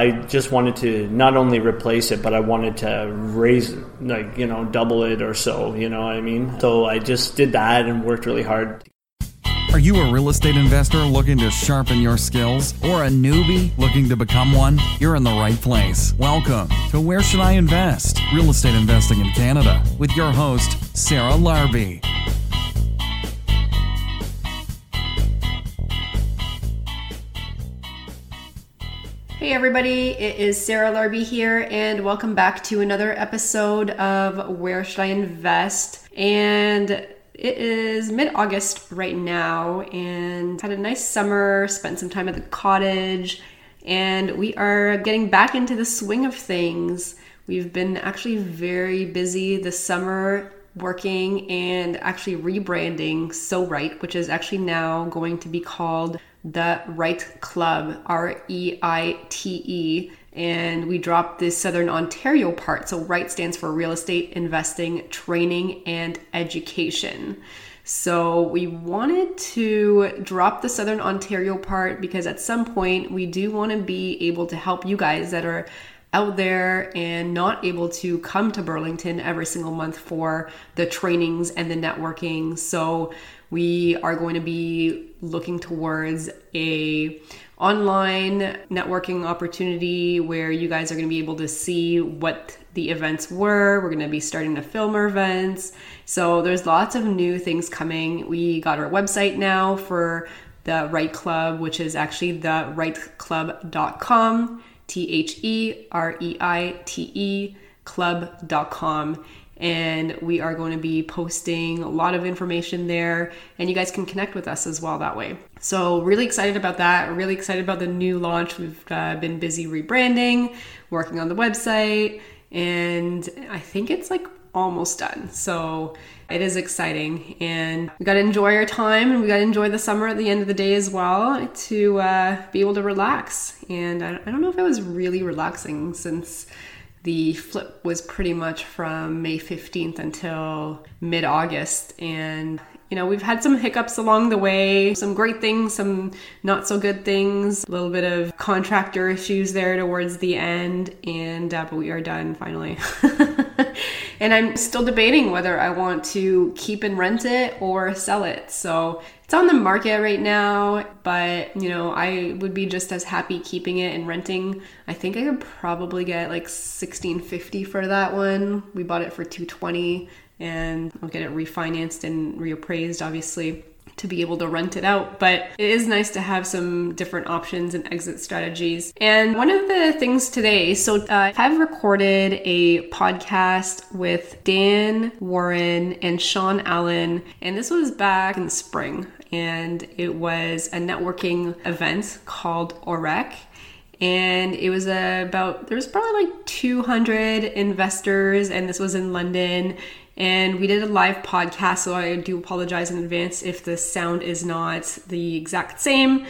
I just wanted to not only replace it, but I wanted to raise, like, you know, double it or so, you know what I mean? So I just did that and worked really hard. Are you a real estate investor looking to sharpen your skills or a newbie looking to become one? You're in the right place. Welcome to Where Should I Invest? Real Estate Investing in Canada with your host, Sarah Larbi. Hey everybody, it is Sarah Larbi here, and welcome back to another episode of Where Should I Invest? And it is mid August right now, and had a nice summer, spent some time at the cottage, and we are getting back into the swing of things. We've been actually very busy this summer working and actually rebranding So Right, which is actually now going to be called the Reite Club, R E I T E. And we dropped the Southern Ontario part. So, RIGHT stands for Real Estate Investing, Training, and Education. So, we wanted to drop the Southern Ontario part because at some point we do want to be able to help you guys that are out there and not able to come to Burlington every single month for the trainings and the networking. So, we are going to be looking towards a online networking opportunity where you guys are going to be able to see what the events were. We're going to be starting to film our events. So there's lots of new things coming. We got our website now for the Reite Club, which is actually the reiteclub.com, T H E R E I T E club.com and we are going to be posting a lot of information there. And you guys can connect with us as well that way. So really excited about that. Really excited about the new launch. We've uh, been busy rebranding working on the website. And i think it's like almost done. So it is exciting. And we got to enjoy our time and we got to enjoy the summer at the end of the day as well to uh, be able to relax. And I don't know if it was really relaxing since the flip was pretty much from May 15th until mid August. And, you know, we've had some hiccups along the way, some great things, some not so good things, a little bit of contractor issues there towards the end. And, uh, but we are done finally. and I'm still debating whether I want to keep and rent it or sell it. So it's on the market right now, but you know, I would be just as happy keeping it and renting. I think I could probably get like 1650 for that one. We bought it for 220 and I'll get it refinanced and reappraised obviously to be able to rent it out. But it is nice to have some different options and exit strategies. And one of the things today, so uh, I've recorded a podcast with Dan Warren and Shawn Allen, and this was back in the spring. And it was a networking event called OREC and it was about there was probably like 200 investors and this was in london and we did a live podcast, so I do apologize in advance if the sound is not the exact same,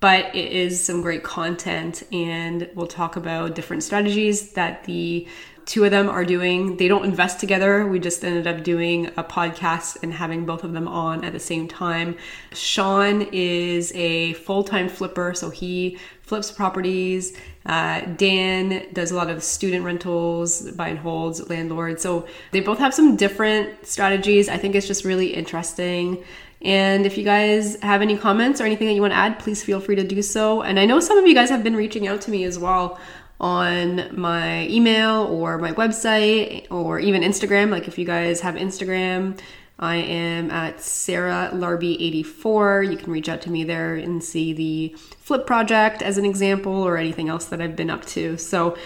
but it is some great content, and we'll talk about different strategies that the two of them are doing. They don't invest together. We just ended up doing a podcast and having both of them on at the same time. Shawn is a full time flipper, so he flips properties uh, Dan does a lot of student rentals, buy and holds, landlords. So they both have some different strategies. I think it's just really interesting. And if you guys have any comments or anything that you want to add, please feel free to do so. And I know some of you guys have been reaching out to me as well on my email or my website or even Instagram. Like if you guys have Instagram, I am at Sarah Larbi84. You can reach out to me there and see the Flip project as an example or anything else that I've been up to. So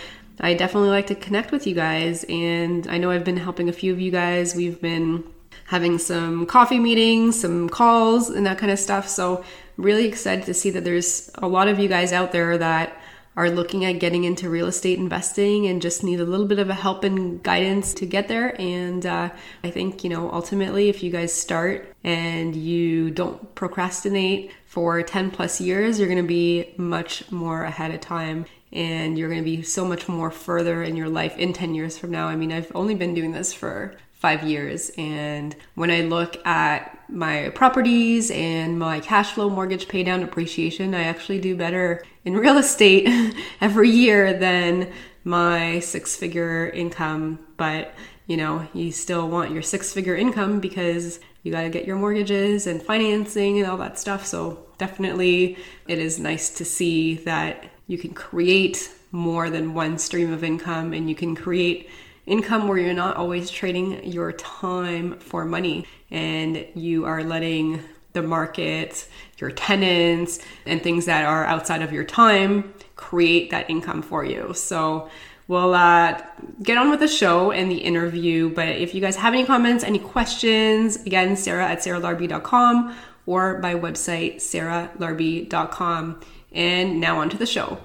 I definitely like to connect with you guys. And I know I've been helping a few of you guys. We've been having some coffee meetings, some calls, and that kind of stuff. So, really excited to see that there's a lot of you guys out there that are looking at getting into real estate investing and just need a little bit of a help and guidance to get there. And uh, I think, you know, ultimately, if you guys start and you don't procrastinate for 10 plus years, you're going to be much more ahead of time and you're going to be so much more further in your life in 10 years from now. I mean, I've only been doing this for five years. And when I look at my properties and my cash flow mortgage pay down appreciation, I actually do better in real estate every year than my six figure income. But, you know, you still want your six figure income because you got to get your mortgages and financing and all that stuff. So, definitely, it is nice to see that you can create more than one stream of income and you can create income where you're not always trading your time for money and you are letting the market, your tenants, and things that are outside of your time create that income for you. So we'll uh, get on with the show and the interview. But if you guys have any comments, any questions, again, Sarah at sarahlarbi.com or my website, sarahlarbi.com. And now on to the show.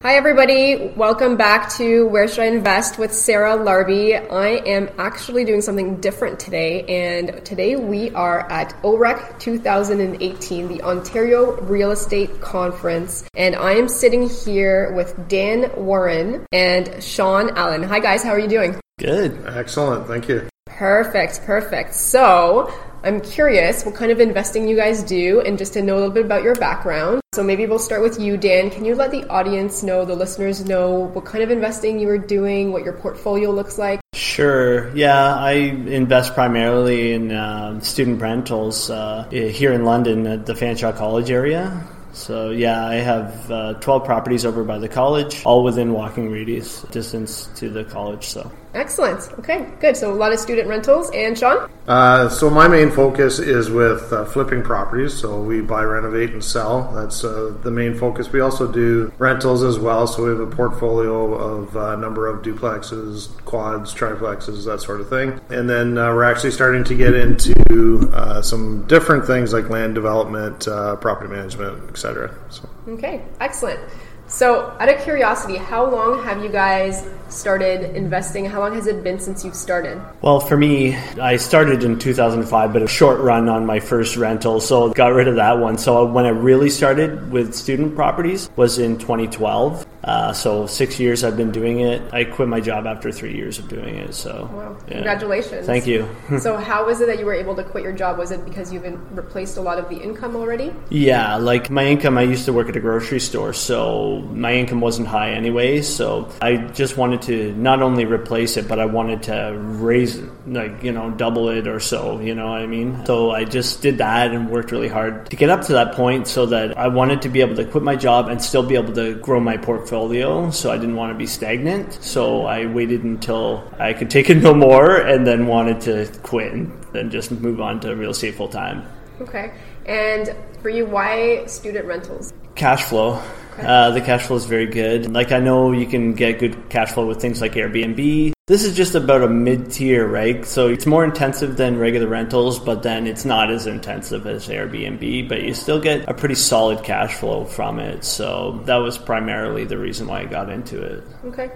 Hi, everybody. Welcome back to Where Should I Invest with Sarah Larbi. I am actually doing something different today, and today we are at OREC 2018, the Ontario Real Estate Conference, and I am sitting here with Dan Warren and Shawn Allen. Hi, guys. How are you doing? Good. Excellent. Thank you. Perfect. Perfect. So, I'm curious what kind of investing you guys do and just to know a little bit about your background. So maybe we'll start with you, Dan. Can you let the audience know, the listeners know what kind of investing you are doing, what your portfolio looks like? Sure. Yeah, I invest primarily in uh, student rentals uh, here in London at the Fanshawe College area. So yeah, I have uh, 12 properties over by the college, all within walking radius distance to the college. So excellent. Okay, good. So a lot of student rentals. And Shawn? Uh, so my main focus is with uh, flipping properties. So we buy, renovate, and sell. That's uh, the main focus. We also do rentals as well. So we have a portfolio of a number of duplexes, quads, triplexes, that sort of thing. And then uh, we're actually starting to get into uh, some different things like land development, property management, etc. So. Okay, excellent. So, out of curiosity, how long have you guys started investing? How long has it been since you've started? Well, for me, I started in 2005, but a short run on my first rental, so got rid of that one. So, when I really started with student properties was in 2012. Uh, so six years I've been doing it. I quit my job after three years of doing it. So wow. yeah. congratulations! Thank you. so how was it that you were able to quit your job? Was it because you've replaced a lot of the income already? Yeah, like my income. I used to work at a grocery store, so my income wasn't high anyway. So I just wanted to not only replace it, but I wanted to raise it, like you know, double it or so. You know what I mean? So I just did that and worked really hard to get up to that point, so that I wanted to be able to quit my job and still be able to grow my portfolio portfolio, so I didn't want to be stagnant. So I waited until I could take it no more and then wanted to quit and then just move on to real estate full time. Okay. And for you, why student rentals? Cash flow. Uh, the cash flow is very good. Like I know you can get good cash flow with things like Airbnb. This is just about a mid tier, right? So it's more intensive than regular rentals, but then it's not as intensive as Airbnb, but you still get a pretty solid cash flow from it. So that was primarily the reason why I got into it. Okay.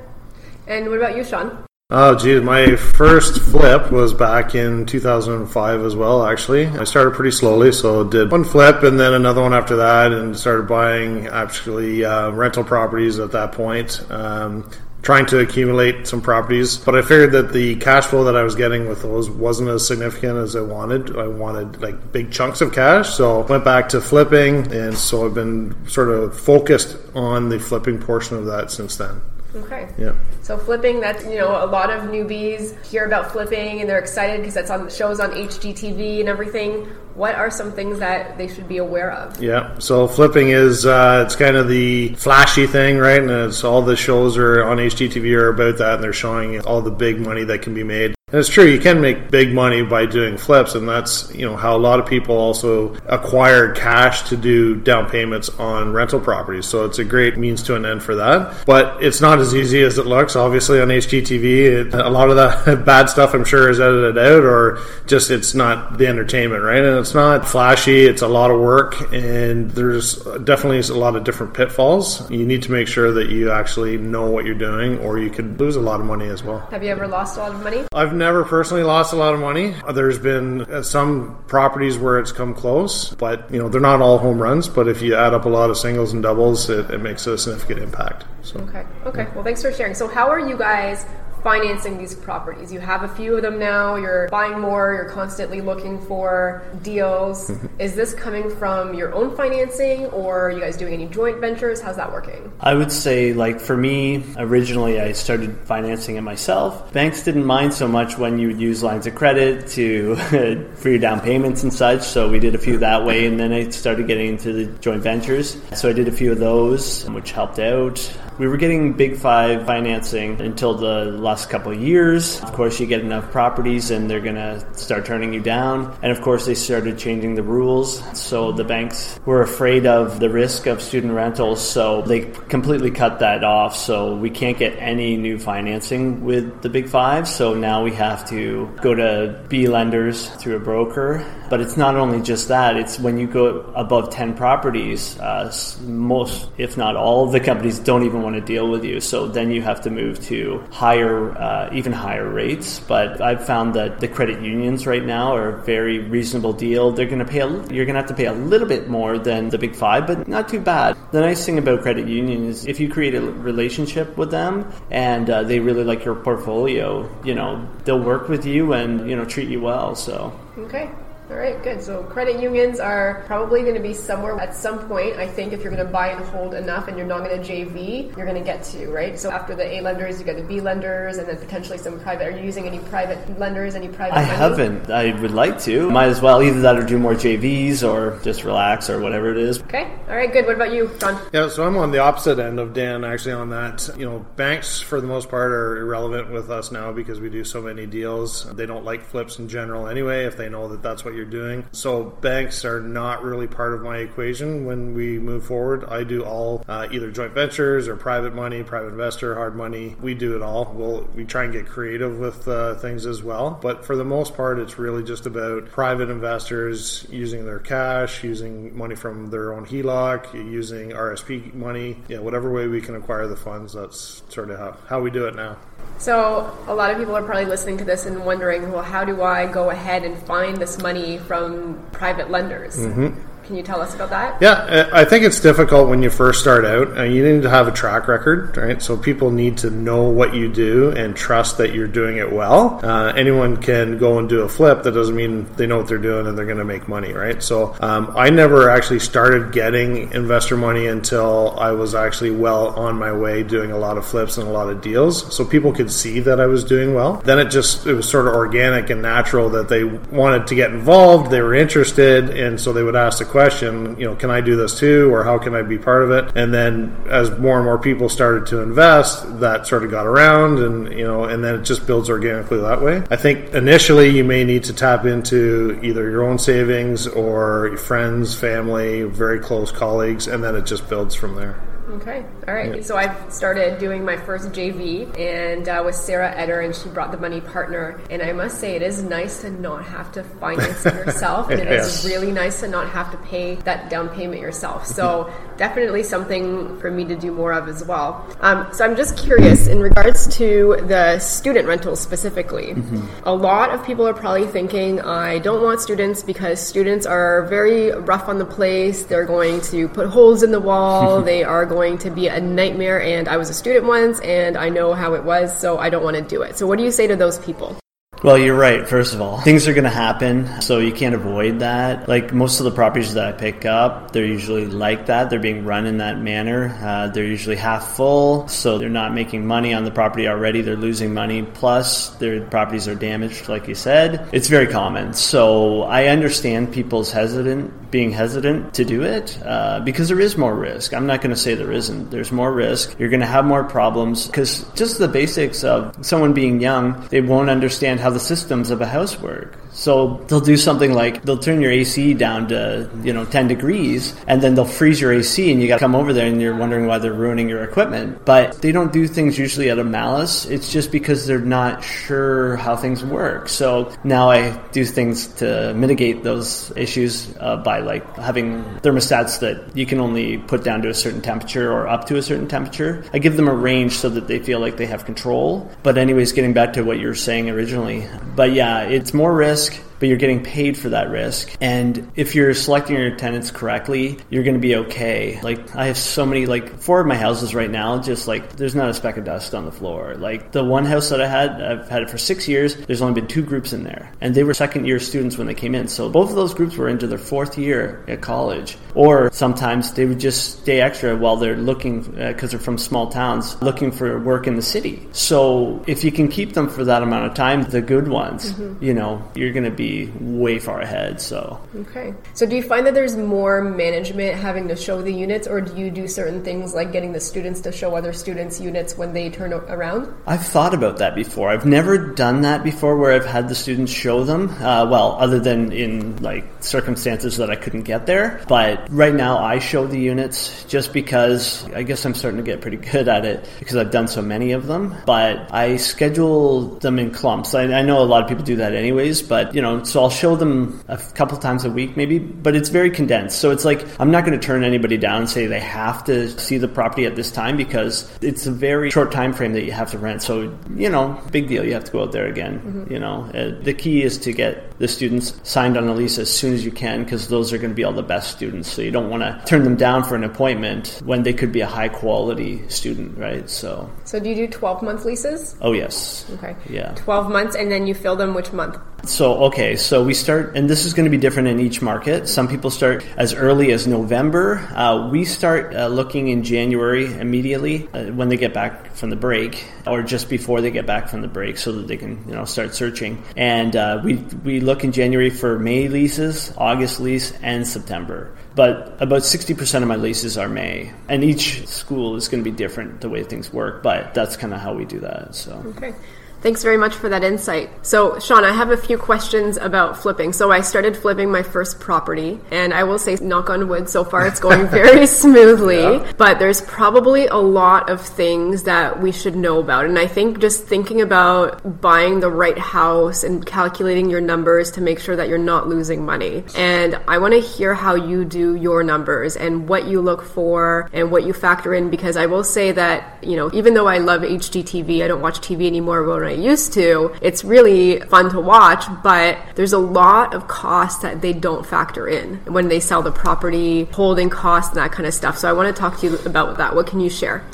And what about you, Shawn? Oh, geez, my first flip was back in 2005 as well, actually. I started pretty slowly, so did one flip and then another one after that, and started buying actually uh, rental properties at that point. Um, trying to accumulate some properties, but I figured that the cash flow that I was getting with those wasn't as significant as I wanted. I wanted like big chunks of cash, so went back to flipping, and so I've been sort of focused on the flipping portion of that since then. Okay. Yeah. So flipping, that's you know a lot of newbies hear about flipping and they're excited because that's on shows on HGTV and everything. What are some things that they should be aware of? Yeah. So flipping is uh, it's kind of the flashy thing, right? And it's all the shows are on HGTV are about that, and they're showing all the big money that can be made. And it's true, you can make big money by doing flips, and that's you know how a lot of people also acquire cash to do down payments on rental properties. So it's a great means to an end for that. But it's not as easy as it looks. Obviously, on HGTV, it, a lot of that bad stuff I'm sure is edited out, or just it's not the entertainment, right? And it's not flashy. It's a lot of work, and there's definitely a lot of different pitfalls. You need to make sure that you actually know what you're doing, or you could lose a lot of money as well. Have you ever lost a lot of money? I've never personally lost a lot of money. There's been uh, some properties where it's come close, but you know they're not all home runs. But if you add up a lot of singles and doubles, it, it makes a significant impact. So okay, okay. Well, thanks for sharing. So how are you guys financing these properties? You have a few of them now, you're buying more, you're constantly looking for deals. Mm-hmm. Is this coming from your own financing or are you guys doing any joint ventures? How's that working? I would say, like, for me, originally I started financing it myself. Banks didn't mind so much when you would use lines of credit to for your down payments and such, so we did a few that way, and then I started getting into the joint ventures. So I did a few of those, which helped out. We were getting Big Five financing until the last couple of years. Of course, you get enough properties and they're going to start turning you down. And of course, they started changing the rules. So the banks were afraid of the risk of student rentals. So they completely cut that off. So we can't get any new financing with the Big Five. So now we have to go to B lenders through a broker. But it's not only just that, it's when you go above 10 properties, uh, most, if not all, of the companies don't even want to deal with you. So then you have to move to higher, uh, even higher rates. But I've found that the credit unions right now are a very reasonable deal. They're going to pay, a, you're going to have to pay a little bit more than the big five, but not too bad. The nice thing about credit unions is if you create a relationship with them and uh, they really like your portfolio, you know, they'll work with you and, you know, treat you well. So. Okay. All right, good. So credit unions are probably going to be somewhere at some point. I think if you're going to buy and hold enough and you're not going to JV, you're going to get to, right? So after the A lenders, you get the B lenders and then potentially some private. Are you using any private lenders, any private I money? haven't. I would like to. Might as well either that or do more JVs or just relax or whatever it is. Okay. All right, good. What about you, John? Yeah, so I'm on the opposite end of Dan actually on that. You know, banks for the most part are irrelevant with us now because we do so many deals. They don't like flips in general anyway if they know that that's what you're you're doing. So banks are not really part of my equation when we move forward. I do all uh, either joint ventures or private money, private investor, hard money. We do it all. We'll, we try and get creative with uh, things as well. But for the most part, it's really just about private investors using their cash, using money from their own HELOC, using RSP money. Yeah, whatever way we can acquire the funds, that's sort of how, how we do it now. So, a lot of people are probably listening to this and wondering, well, how do I go ahead and find this money from private lenders? Mm-hmm. Can you tell us about that? Yeah, I think it's difficult when you first start out. Uh, you need to have a track record, right? So people need to know what you do and trust that you're doing it well. Uh, anyone can go and do a flip. That doesn't mean they know what they're doing and they're going to make money, right? So um, I never actually started getting investor money until I was actually well on my way doing a lot of flips and a lot of deals. So people could see that I was doing well. Then it just it was sort of organic and natural that they wanted to get involved. They were interested, and so they would ask the question, you know, can I do this too, or how can I be part of it? And then as more and more people started to invest, that sort of got around, and you know, and then it just builds organically that way. I think initially you may need to tap into either your own savings or your friends, family, very close colleagues, and then it just builds from there. Okay. All right. Yeah. So I've started doing my first JV and uh, with Sarah Eder, and she brought the money partner. And I must say, it is nice to not have to finance it yourself. and it yes. is really nice to not have to pay that down payment yourself. So definitely something for me to do more of as well. Um, so I'm just curious in regards to the student rentals specifically. Mm-hmm. A lot of people are probably thinking, I don't want students because students are very rough on the place. They're going to put holes in the wall. they are going going to be a nightmare. And I was a student once and I know how it was, so I don't want to do it. So, what do you say to those people? Well, you're right, first of all. Things are going to happen, so you can't avoid that. Like most of the properties that I pick up, they're usually like that. They're being run in that manner. Uh, they're usually half full, so they're not making money on the property already. They're losing money. Plus, their properties are damaged, like you said. It's very common. So I understand people's hesitant, being hesitant to do it uh, because there is more risk. I'm not going to say there isn't. There's more risk. You're going to have more problems because just the basics of someone being young, they won't understand how the systems of a house work. So they'll do something like they'll turn your AC down to, you know, 10 degrees and then they'll freeze your AC and you got to come over there and you're wondering why they're ruining your equipment. But they don't do things usually out of malice. It's just because they're not sure how things work. So now I do things to mitigate those issues uh, by like having thermostats that you can only put down to a certain temperature or up to a certain temperature. I give them a range so that they feel like they have control. But anyways, getting back to what you were saying originally. But yeah, it's more risk risk but you're getting paid for that risk. And if you're selecting your tenants correctly, you're going to be okay. Like I have so many, like four of my houses right now, just like there's not a speck of dust on the floor. Like the one house that I had, I've had it for six years. There's only been two groups in there, and they were second year students when they came in. So both of those groups were into their fourth year at college, or sometimes they would just stay extra while they're looking because uh, they're from small towns, looking for work in the city. So if you can keep them for that amount of time, the good ones, mm-hmm. you know, you're going to be way far ahead. So okay. So do you find that there's more management having to show the units, or do you do certain things like getting the students to show other students units when they turn around? I've thought about that before. I've never done that before, where I've had the students show them. Uh, well, other than in like circumstances that I couldn't get there, but right now I show the units just because I guess I'm starting to get pretty good at it because I've done so many of them. But I schedule them in clumps. I, I know a lot of people do that anyways, but you know, so I'll show them a couple times a week maybe, but it's very condensed. So it's like I'm not going to turn anybody down and say they have to see the property at this time because it's a very short time frame that you have to rent. So you know, big deal. You have to go out there again. Mm-hmm. You know, uh, the key is to get the students signed on a lease as soon as you can because those are going to be all the best students. So you don't want to turn them down for an appointment when they could be a high quality student, right? So. So do you do 12 month leases? Oh yes. Okay. Yeah. 12 months and then you fill them which month? So, okay, so we start, and this is going to be different in each market. Some people start as early as November. Uh, we start uh, looking in January immediately uh, when they get back from the break, or just before they get back from the break, so that they can, you know, start searching. And uh, we we look in January for May leases, August lease, and September. But about 60% of my leases are May. And each school is going to be different the way things work, but that's kind of how we do that. So. Okay. Thanks very much for that insight. So, Shawn, I have a few questions about flipping. So, I started flipping my first property, and I will say, knock on wood, so far it's going very smoothly. Yeah. But there's probably a lot of things that we should know about. And I think just thinking about buying the right house and calculating your numbers to make sure that you're not losing money. And I want to hear how you do your numbers and what you look for and what you factor in because I will say that, you know, even though I love HGTV, I don't watch TV anymore, but I used to. It's really fun to watch, but there's a lot of costs that they don't factor in when they sell the property, holding costs, and that kind of stuff. So I want to talk to you about that. What can you share?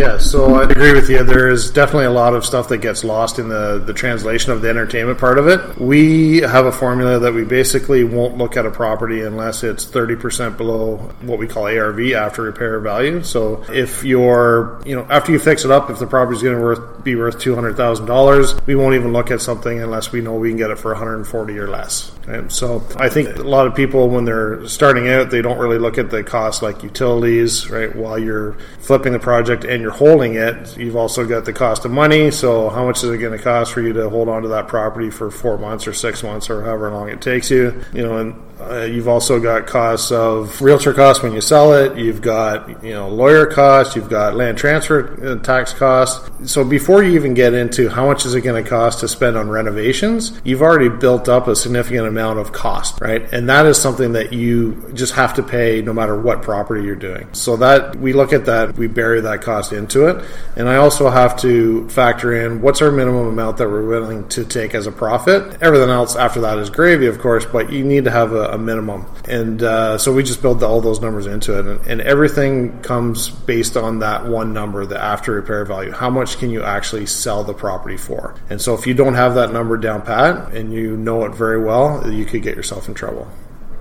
Yeah, so I agree with you. There is definitely a lot of stuff that gets lost in the, the translation of the entertainment part of it. We have a formula that we basically won't look at a property unless it's 30% below what we call ARV, after repair value. So if you're, you know, after you fix it up, if the property is going to worth, be worth $200,000, we won't even look at something unless we know we can get it for 140 or less. So I think a lot of people, when they're starting out, they don't really look at the cost like utilities, right, while you're flipping the project and you're holding it, you've also got the cost of money. So, how much is it going to cost for you to hold on to that property for four months or six months or however long it takes you? You know, and uh, you've also got costs of realtor costs when you sell it. You've got you know lawyer costs. You've got land transfer uh, tax costs. So before you even get into how much is it going to cost to spend on renovations, you've already built up a significant amount of cost, right? And that is something that you just have to pay no matter what property you're doing. So that we look at that, we bury that cost into it, and I also have to factor in what's our minimum amount that we're willing to take as a profit. Everything else after that is gravy, of course, but you need to have a a minimum. And uh, so we just build all those numbers into it. And, and, everything comes based on that one number, the after repair value. How much can you actually sell the property for? And so if you don't have that number down pat and you know it very well, you could get yourself in trouble.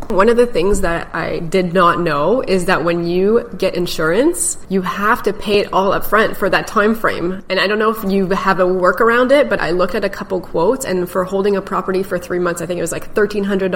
One of the things that I did not know is that when you get insurance, you have to pay it all up front for that time frame. And I don't know if you have a work around it, but I looked at a couple quotes and for holding a property for three months, I think it was like $1,300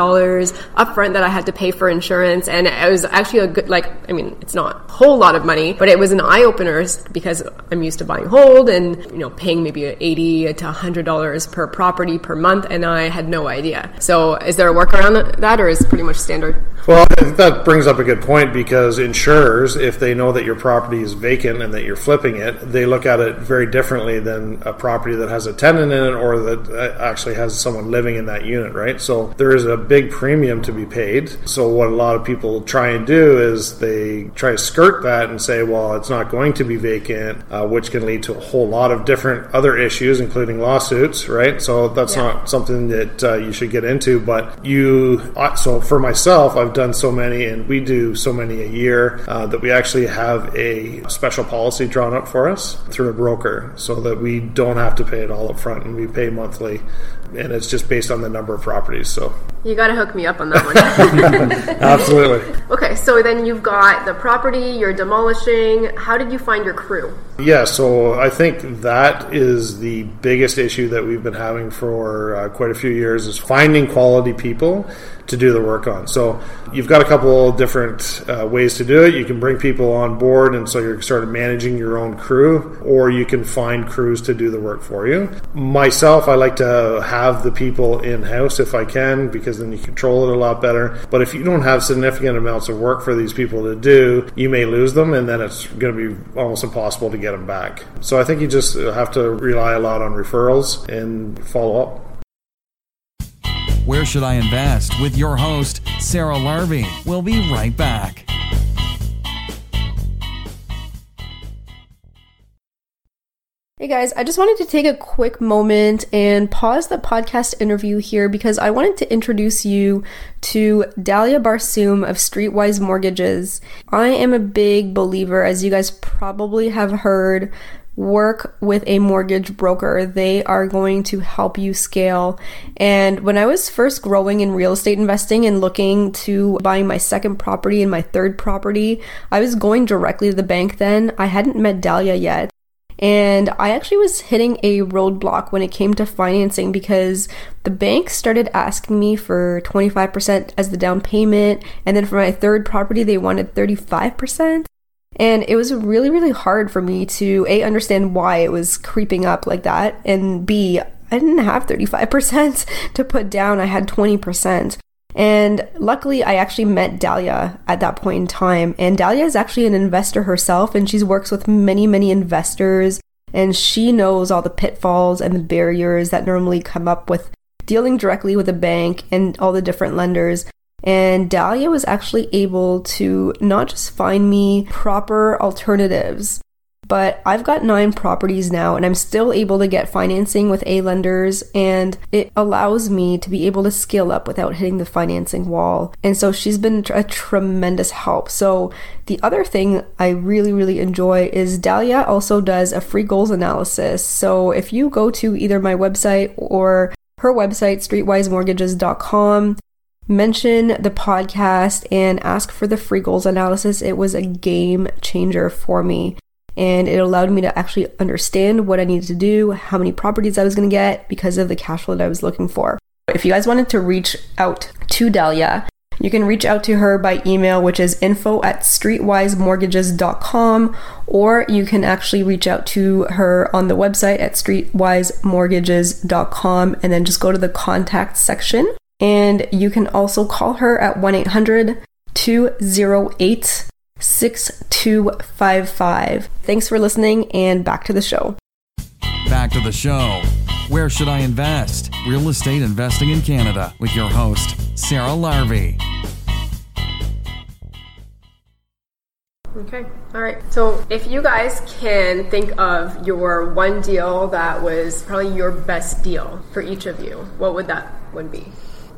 upfront that I had to pay for insurance. And it was actually a good, like, I mean, it's not a whole lot of money, but it was an eye opener because I'm used to buying hold and, you know, paying maybe 80 to $100 per property per month. And I had no idea. So is there a workaround that or is pretty much standard? Well, that brings up a good point because insurers, if they know that your property is vacant and that you're flipping it, they look at it very differently than a property that has a tenant in it or that uh, actually has someone living in that unit, right? So there is a big premium to be paid. So what a lot of people try and do is they try to skirt that and say, well, it's not going to be vacant, uh, which can lead to a whole lot of different other issues, including lawsuits, right? So that's Yeah. not something that uh, you should get into. But you, uh, so for myself, I've done so many, and we do so many a year uh, that we actually have a special policy drawn up for us through a broker, so that we don't have to pay it all up front, and we pay monthly, and it's just based on the number of properties. So You got to hook me up on that one. absolutely. okay, so then you've got the property, you're demolishing. How did you find your crew? Yeah, so I think that is the biggest issue that we've been having for uh, quite a few years is finding quality people to do the work on. So you've got a couple different uh, ways to do it. You can bring people on board, and so you're sort of managing your own crew, or you can find crews to do the work for you. Myself, I like to have the people in house if I can, because then you control it a lot better. But if you don't have significant amounts of work for these people to do, you may lose them, and then it's going to be almost impossible to get them back. So I think you just have to rely a lot on referrals and follow up. Where Should I Invest? with your host, Sarah Larbi. We'll be right back. Hey guys, I just wanted to take a quick moment and pause the podcast interview here because I wanted to introduce you to Dalia Barsoum of Streetwise Mortgages. I am a big believer, as you guys probably have heard, work with a mortgage broker. They are going to help you scale. And when I was first growing in real estate investing and looking to buying my second property and my third property, I was going directly to the bank then. I hadn't met Dalia yet. And I actually was hitting a roadblock when it came to financing because the bank started asking me for 25% as the down payment. And then for my third property, they wanted 35%. And it was really, really hard for me to A, understand why it was creeping up like that, and B, I didn't have 35% to put down, I had 20%. And luckily, I actually met Dalia at that point in time. And Dalia is actually an investor herself, and she works with many, many investors. And she knows all the pitfalls and the barriers that normally come up with dealing directly with a bank and all the different lenders. And Dalia was actually able to not just find me proper alternatives, but I've got nine properties now and I'm still able to get financing with A lenders and it allows me to be able to scale up without hitting the financing wall. And so she's been a tremendous help. So the other thing I really, really enjoy is Dalia also does a free goals analysis. So if you go to either my website or her website, streetwisemortgages.com, mention the podcast and ask for the free goals analysis. It was a game changer for me. And it allowed me to actually understand what I needed to do, how many properties I was going to get because of the cash flow that I was looking for. If you guys wanted to reach out to Dalia, you can reach out to her by email, which is info at streetwisemortgages.com, or you can actually reach out to her on the website at streetwisemortgages.com and then just go to the contact section. And you can also call her at 1 800 208 6255. Thanks for listening and back to the show. Back to the show. Where should I invest? Real estate investing in Canada with your host, Sarah Larbi. Okay. All right. So, if you guys can think of your one deal that was probably your best deal for each of you, what would that one be?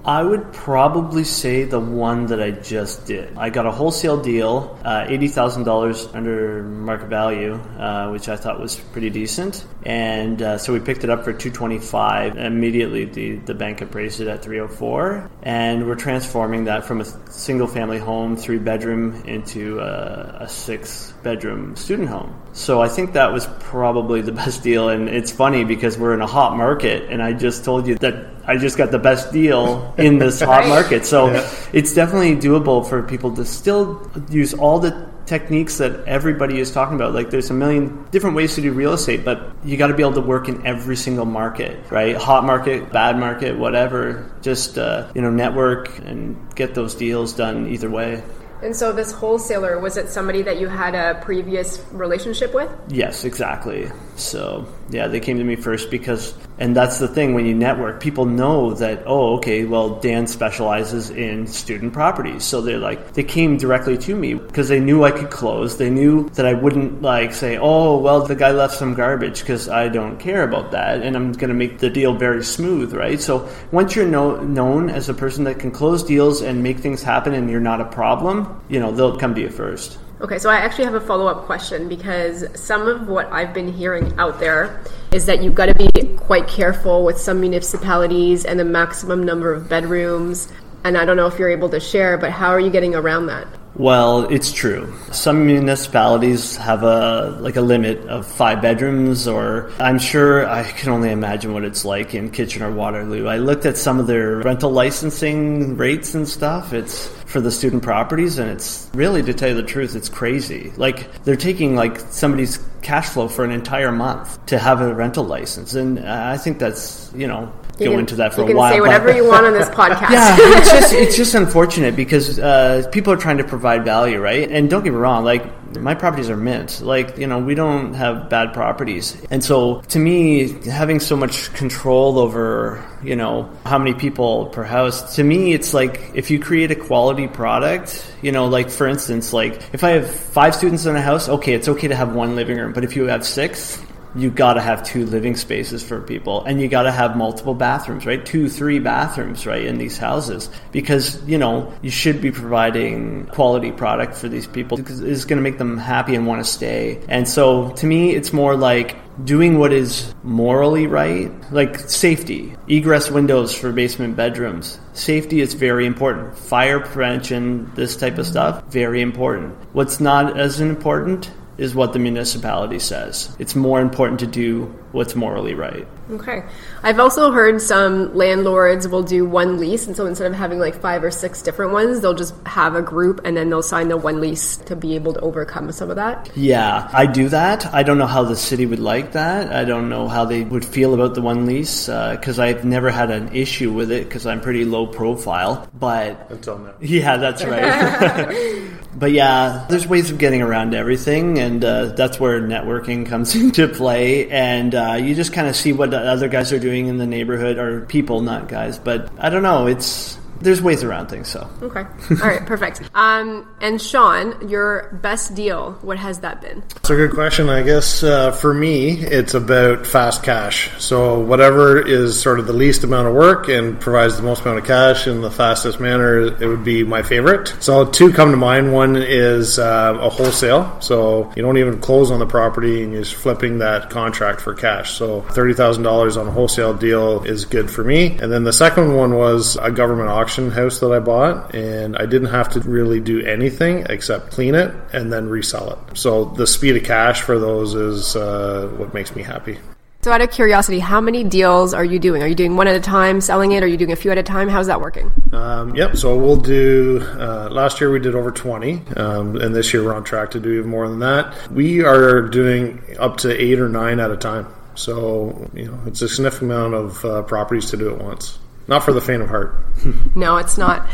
I would probably say the one that I just did. I got a wholesale deal, uh, eighty thousand dollars under market value, uh, which I thought was pretty decent, and uh, so we picked it up for two twenty five. Immediately, the the bank appraised it at three hundred four, and we're transforming that from a single family home, three bedroom, into a, a six bedroom student home. So I think that was probably the best deal, and it's funny because we're in a hot market, and I just told you that I just got the best deal in this hot market. So it's definitely doable for people to still use all the techniques that everybody is talking about. Like there's a million different ways to do real estate, but you got to be able to work in every single market, right? Hot market, bad market, whatever. Just uh, you know, network and get those deals done either way. And so, this wholesaler was it somebody that you had a previous relationship with? Yes, exactly. So, yeah, they came to me first because, and that's the thing when you network, people know that, oh, okay, well, Dan specializes in student properties. So they're like, they came directly to me because they knew I could close. They knew that I wouldn't like say, oh, well, the guy left some garbage because I don't care about that. And I'm going to make the deal very smooth, right? So once you're know, known as a person that can close deals and make things happen and you're not a problem, you know, they'll come to you first. Okay, so I actually have a follow up question because some of what I've been hearing out there is that you've got to be quite careful with some municipalities and the maximum number of bedrooms. And I don't know if you're able to share, but how are you getting around that? Well, it's true. Some municipalities have a like a limit of five bedrooms, or I'm sure I can only imagine what it's like in Kitchener Waterloo. I looked at some of their rental licensing rates and stuff. It's for the student properties, and it's really, to tell you the truth, it's crazy. Like they're taking like somebody's cash flow for an entire month to have a rental license, and I think that's you know you go can, into that for you a can while. say whatever but- you want on this podcast. yeah, it's just it's just unfortunate because uh, people are trying to provide value, right? And don't get me wrong, like my properties are mint. Like you know, we don't have bad properties, and so to me, having so much control over you know how many people per house, to me, it's like if you create a quality product, you know, like for instance, like if I have five students in a house, okay, it's okay to have one living room, but if you have six, you got to have two living spaces for people and you got to have multiple bathrooms right? Two three bathrooms right in these houses. Because you know you should be providing quality product for these people because it's going to make them happy and want to stay. And so to me it's more like doing what is morally right like safety. Egress windows for basement bedrooms. Safety is very important. Fire prevention this type of stuff very important. What's not as important is what the municipality says. It's more important to do what's morally right. Okay. I've also heard some landlords will do one lease, and so instead of having like five or six different ones, they'll just have a group and then they'll sign the one lease to be able to overcome some of that. Yeah, I do that. I don't know how the city would like that. I don't know how they would feel about the one lease because I've never had an issue with it because I'm pretty low profile. But Until now. yeah, that's right. but yeah, there's ways of getting around everything, and uh, that's where networking comes into play. And uh, Uh, you just kind of see what the other guys are doing in the neighborhood, or people, not guys. But I don't know. It's there's ways around things. So Okay. All right. Perfect. Um, and Shawn, your best deal, what has that been? That's a good question. I guess uh, for me, it's about fast cash. So whatever is sort of the least amount of work and provides the most amount of cash in the fastest manner, it would be my favorite. So two come to mind. One is uh, a wholesale. So you don't even close on the property and you're just flipping that contract for cash. So thirty thousand dollars on a wholesale deal is good for me. And then the second one was a government auction house that I bought, and I didn't have to really do anything except clean it and then resell it. So the speed of cash for those is uh, what makes me happy. So, out of curiosity, how many deals are you doing? Are you doing one at a time, selling it? Are you doing a few at a time? How's that working? Um, yep. So we'll do. Uh, last year we did over twenty, um, and this year we're on track to do even more than that. We are doing up to eight or nine at a time. So you know, it's a significant amount of uh, properties to do at once. Not for the faint of heart. No, it's not.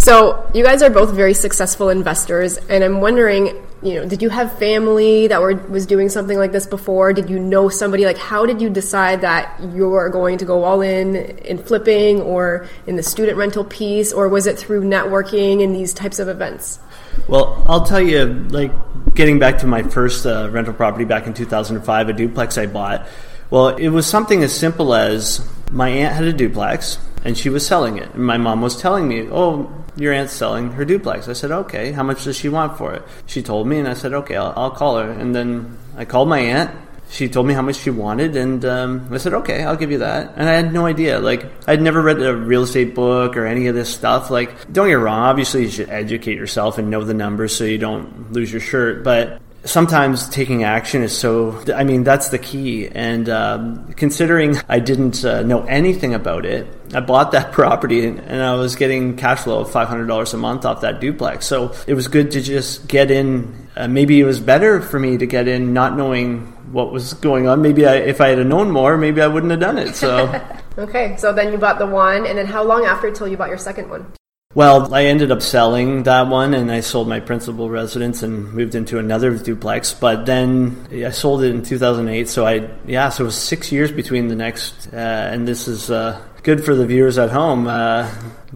So, you guys are both very successful investors, and I'm wondering, you know, did you have family that were was doing something like this before? Did you know somebody? Like, how did you decide that you're going to go all in in flipping or in the student rental piece, or was it through networking and these types of events? Well, I'll tell you, like getting back to my first uh, rental property back in 2005, a duplex I bought. Well, it was something as simple as my aunt had a duplex and she was selling it. And my mom was telling me, Oh, your aunt's selling her duplex. I said, Okay, how much does she want for it? She told me, and I said, Okay, I'll, I'll call her. And then I called my aunt. She told me how much she wanted, and um, I said, "Okay, I'll give you that." And I had no idea. Like, I'd never read a real estate book or any of this stuff. Like, don't get wrong. Obviously, you should educate yourself and know the numbers so you don't lose your shirt. But sometimes taking action is so i mean that's the key. And um, considering i didn't uh, know anything about it i bought that property and, i was getting cash flow of $500 a month off that duplex. So it was good to just get in uh, maybe it was better for me to get in not knowing what was going on. Maybe I, if i had known more maybe i wouldn't have done it. So okay so then you bought the one and then how long after till you bought your second one well, I ended up selling that one and I sold my principal residence and moved into another duplex. But then I sold it in 2008. So I, yeah, so it was six years between the next. Uh, and this is uh, good for the viewers at home. Uh,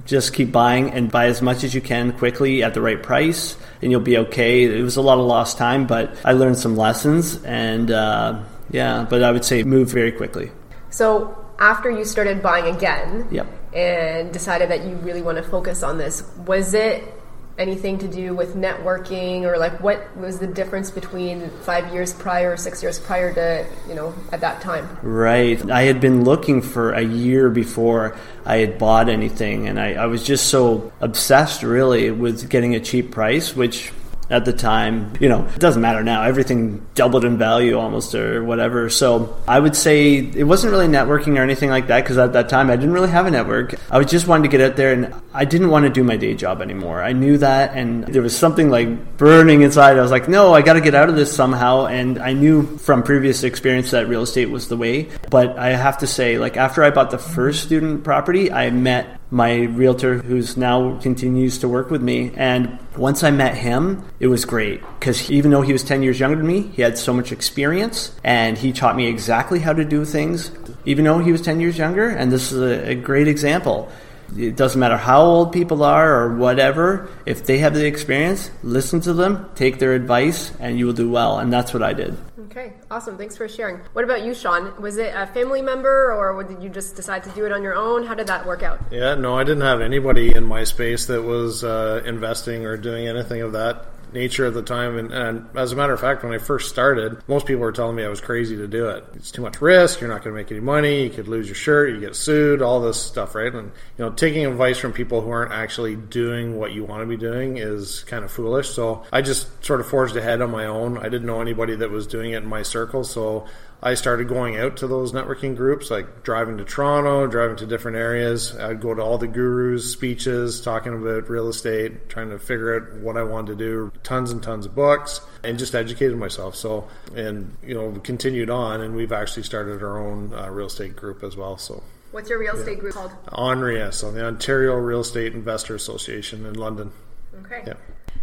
just keep buying and buy as much as you can quickly at the right price and you'll be okay. It was a lot of lost time, but I learned some lessons and uh, yeah, but I would say move very quickly. So after you started buying again, yep and decided that you really want to focus on this. Was it anything to do with networking or like what was the difference between five years prior or six years prior to you know at that time right i had been looking for a year before i had bought anything and I, I was just so obsessed really with getting a cheap price which at the time. You know, it doesn't matter now. Everything doubled in value almost or whatever. So I would say it wasn't really networking or anything like that because at that time I didn't really have a network. I was just wanting to get out there and I didn't want to do my day job anymore. I knew that and there was something like burning inside. I was like, no, I got to get out of this somehow. And I knew from previous experience that real estate was the way. But I have to say, like after I bought the first student property, I met my realtor who's now continues to work with me. And once I met him, it was great because even though he was 10 years younger than me, he had so much experience and he taught me exactly how to do things, even though he was 10 years younger. And this is a, a great example. It doesn't matter how old people are or whatever, if they have the experience, listen to them, take their advice, and you will do well. And that's what I did. Okay, awesome. Thanks for sharing. What about you, Shawn? Was it a family member or did you just decide to do it on your own? How did that work out? Yeah, no, I didn't have anybody in my space that was uh, investing or doing anything of that nature at the time. And, and, as a matter of fact, when I first started, most people were telling me I was crazy to do it. It's too much risk. You're not going to make any money. You could lose your shirt. You get sued. All this stuff, right? And you know, taking advice from people who aren't actually doing what you want to be doing is kind of foolish. So I just sort of forged ahead on my own. I didn't know anybody that was doing it in my circle, so I started going out to those networking groups, like driving to Toronto, driving to different areas. I'd go to all the gurus' speeches, talking about real estate, trying to figure out what I wanted to do. Tons and tons of books, and just educated myself. So, and you know, continued on, and we've actually started our own uh, real estate group as well. So. What's your real estate yeah. group called? ONREIA, on the Ontario Real Estate Investor Association in London. Okay. Yeah.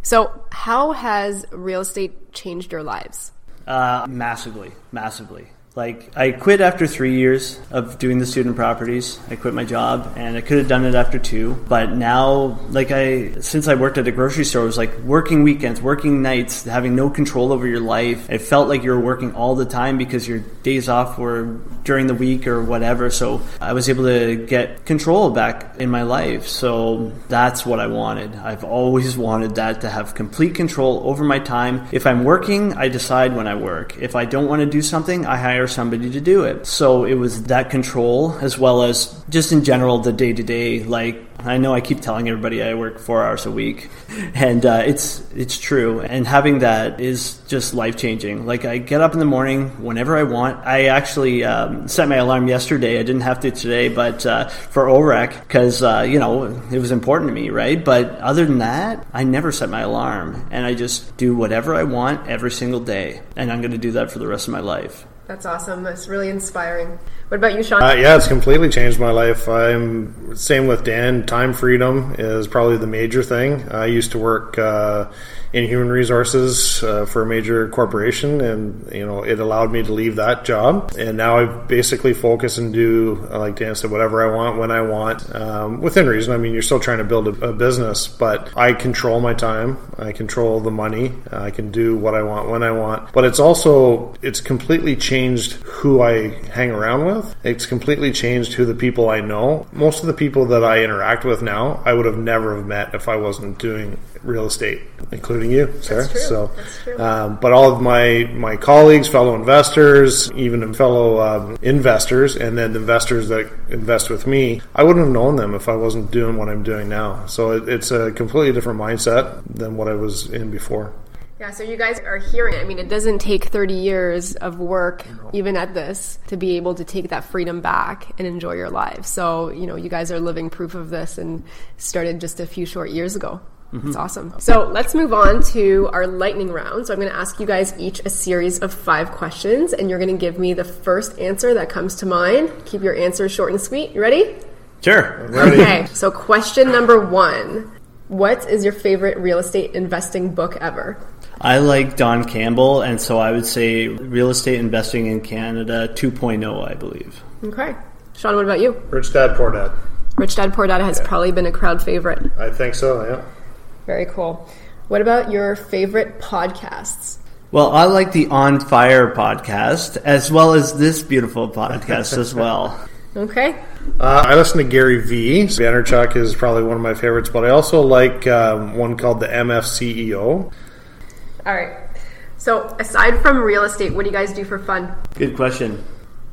So, how has real estate changed your lives? Uh, massively, massively. Like I quit after three years of doing the student properties. I quit my job, and I could have done it after two. But now, like I, since I worked at a grocery store, it was like working weekends, working nights, having no control over your life. It felt like you were working all the time because your days off were during the week or whatever. So I was able to get control back in my life. So that's what I wanted. I've always wanted that to have complete control over my time. If I'm working, I decide when I work. If I don't want to do something, I hire somebody to do it. So it was that control as well as just in general the day to day. Like I know I keep telling everybody I work four hours a week, and uh, it's it's true. And having that is just life changing. Like I get up in the morning whenever I want. I actually um, set my alarm yesterday. I didn't have to today, but uh, for OREC because uh, you know it was important to me, right? But other than that, I never set my alarm, and I just do whatever I want every single day, and I'm going to do that for the rest of my life. That's awesome. That's really inspiring. What about you, Shawn? Uh, yeah, it's completely changed my life. I'm same with Dan. Time freedom is probably the major thing. I used to work uh, in human resources uh, for a major corporation, and you know it allowed me to leave that job. And now I basically focus and do, like Dan said, whatever I want when I want, um, within reason. I mean, you're still trying to build a, a, business, but I control my time. I control the money. I can do what I want when I want. But it's also it's completely changed who I hang around with. It's completely changed who the people I know. Most of the people that I interact with now, I would have never have met if I wasn't doing real estate, including you, Sarah. So, um, but all of my my colleagues, fellow investors, even fellow um, investors, and then the investors that invest with me, I wouldn't have known them if I wasn't doing what I'm doing now. So it, it's a completely different mindset than what I was in before. Yeah, so you guys are hearing it. I mean, it doesn't take 30 years of work, even at this, to be able to take that freedom back and enjoy your life. So, you know, you guys are living proof of this and started just a few short years ago. It's mm-hmm. awesome. So let's move on to our lightning round. So I'm going to ask you guys each a series of five questions, and you're going to give me the first answer that comes to mind. Keep your answers short and sweet. You ready? Sure. Okay. So question number one: What is your favorite real estate investing book ever? I like Don Campbell, and so I would say Real Estate Investing in Canada 2.0, I believe. Okay. Shawn, what about you? Rich Dad, Poor Dad. Rich Dad Poor Dad has probably been a crowd favorite. I think so, yeah. Very cool. What about your favorite podcasts? Well, I like the On Fire podcast, as well as this beautiful podcast as well. Okay. Uh, I listen to Gary Vee. Vaynerchuk is probably one of my favorites, but I also like um, one called the MFCEO. All right. So, aside from real estate, what do you guys do for fun? Good question.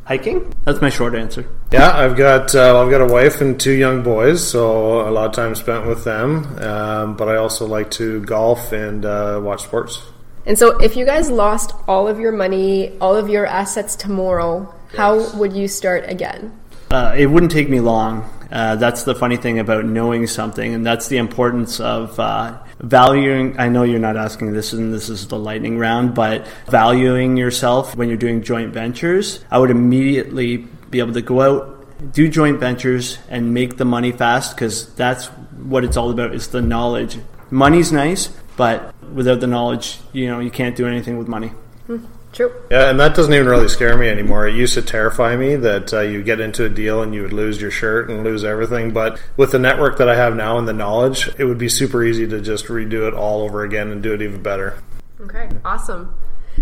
Hiking? That's my short answer. Yeah, I've got uh, I've got a wife and two young boys, so a lot of time spent with them. Um, but I also like to golf and uh, watch sports. And so, if you guys lost all of your money, all of your assets tomorrow, how would you start again? Uh, it wouldn't take me long. Uh, that's the funny thing about knowing something, and that's the importance of uh, valuing. I know you're not asking this, and this is the lightning round, but valuing yourself when you're doing joint ventures. I would immediately be able to go out, do joint ventures, and make the money fast because that's what it's all about. Is the knowledge. Money's nice, but without the knowledge, you know, you can't do anything with money. Hmm. True. Yeah, and that doesn't even really scare me anymore. It used to terrify me that uh, you get into a deal and you would lose your shirt and lose everything. But with the network that I have now and the knowledge, it would be super easy to just redo it all over again and do it even better. Okay, awesome.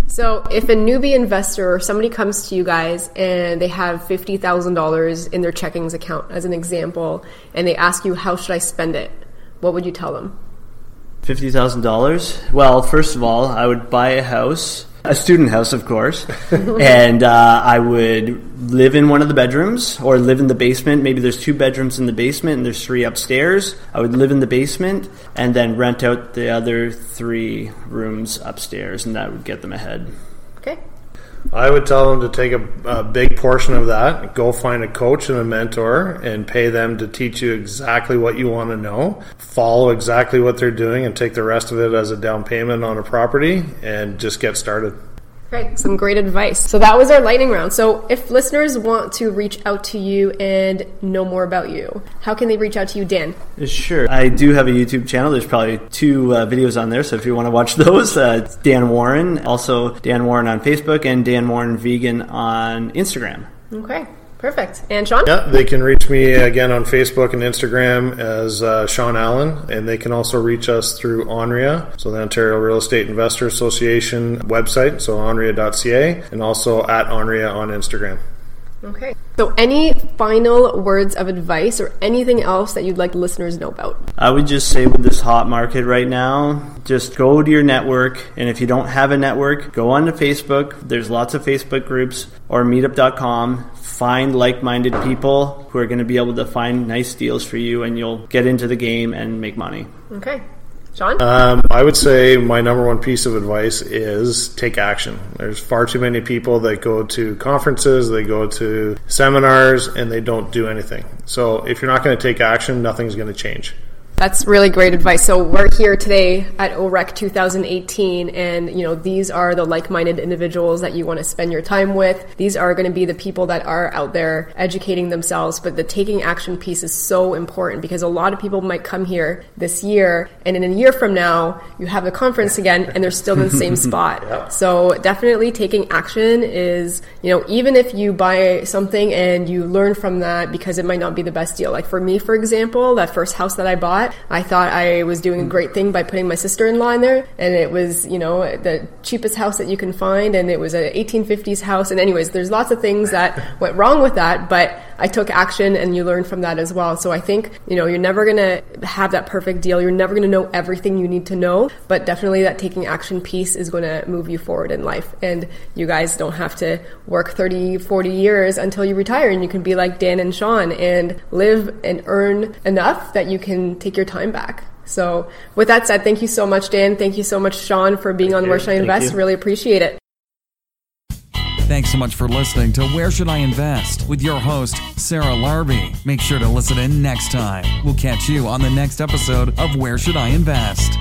So, if a newbie investor or somebody comes to you guys and they have $50,000 in their checkings account, as an example, and they ask you, How should I spend it? What would you tell them? Fifty thousand dollars. Well, first of all, I would buy a house, a student house, of course, and uh, I would live in one of the bedrooms or live in the basement. Maybe there's two bedrooms in the basement and there's three upstairs. I would live in the basement and then rent out the other three rooms upstairs, and that would get them ahead. Okay. I would tell them to take a, a big portion of that, go find a coach and a mentor, and pay them to teach you exactly what you want to know. Follow exactly what they're doing, and take the rest of it as a down payment on a property, and just get started. Great, some great advice. So that was our lightning round. So if listeners want to reach out to you and know more about you, how can they reach out to you, Dan? Sure. I do have a YouTube channel. There's probably two uh, videos on there, so if you want to watch those, uh, it's Dan Warren. Also, Dan Warren on Facebook and Dan Warren Vegan on Instagram. Okay, perfect. And Shawn? Yeah, they can reach me again on Facebook and Instagram as uh, Shawn Allen, and they can also reach us through ONREIA, so the Ontario Real Estate Investor Association website, so onreia.ca, and also at ONREIA on Instagram. Okay. So any final words of advice or anything else that you'd like listeners to know about? I would just say with this hot market right now, just go to your network. And if you don't have a network, go on to Facebook. There's lots of Facebook groups or meetup.com. Find like minded people who are going to be able to find nice deals for you, and you'll get into the game and make money. Okay. Shawn? Um, I would say my number one piece of advice is take action. There's far too many people that go to conferences, they go to seminars, and they don't do anything. So if you're not going to take action, nothing's going to change. That's really great advice. So we're here today at OREC 2018, and you know these are the like-minded individuals that you want to spend your time with. These are going to be the people that are out there educating themselves. But the taking action piece is so important because a lot of people might come here this year, and in a year from now, you have the conference again, and they're still in the same spot. So definitely taking action is you know even if you buy something and you learn from that because it might not be the best deal. Like for me, for example, that first house that I bought. I thought I was doing a great thing by putting my sister-in-law in there, and it was, you know, the cheapest house that you can find, and it was an 1850s house. And anyways, there's lots of things that went wrong with that, but I took action, and you learn from that as well. So I think, you know, you're never gonna have that perfect deal. You're never gonna know everything you need to know, but definitely that taking action piece is gonna move you forward in life. And you guys don't have to work 30, 40 years until you retire, and you can be like Dan and Shawn and live and earn enough that you can take your time back. So, with that said, thank you so much, Dan. Thank you so much, Sean, for being on you. Where Should I Invest. Really appreciate it. Thanks so much for listening to Where Should I Invest with your host, Sarah Larbi. Make sure to listen in next time. We'll catch you on the next episode of Where Should I Invest.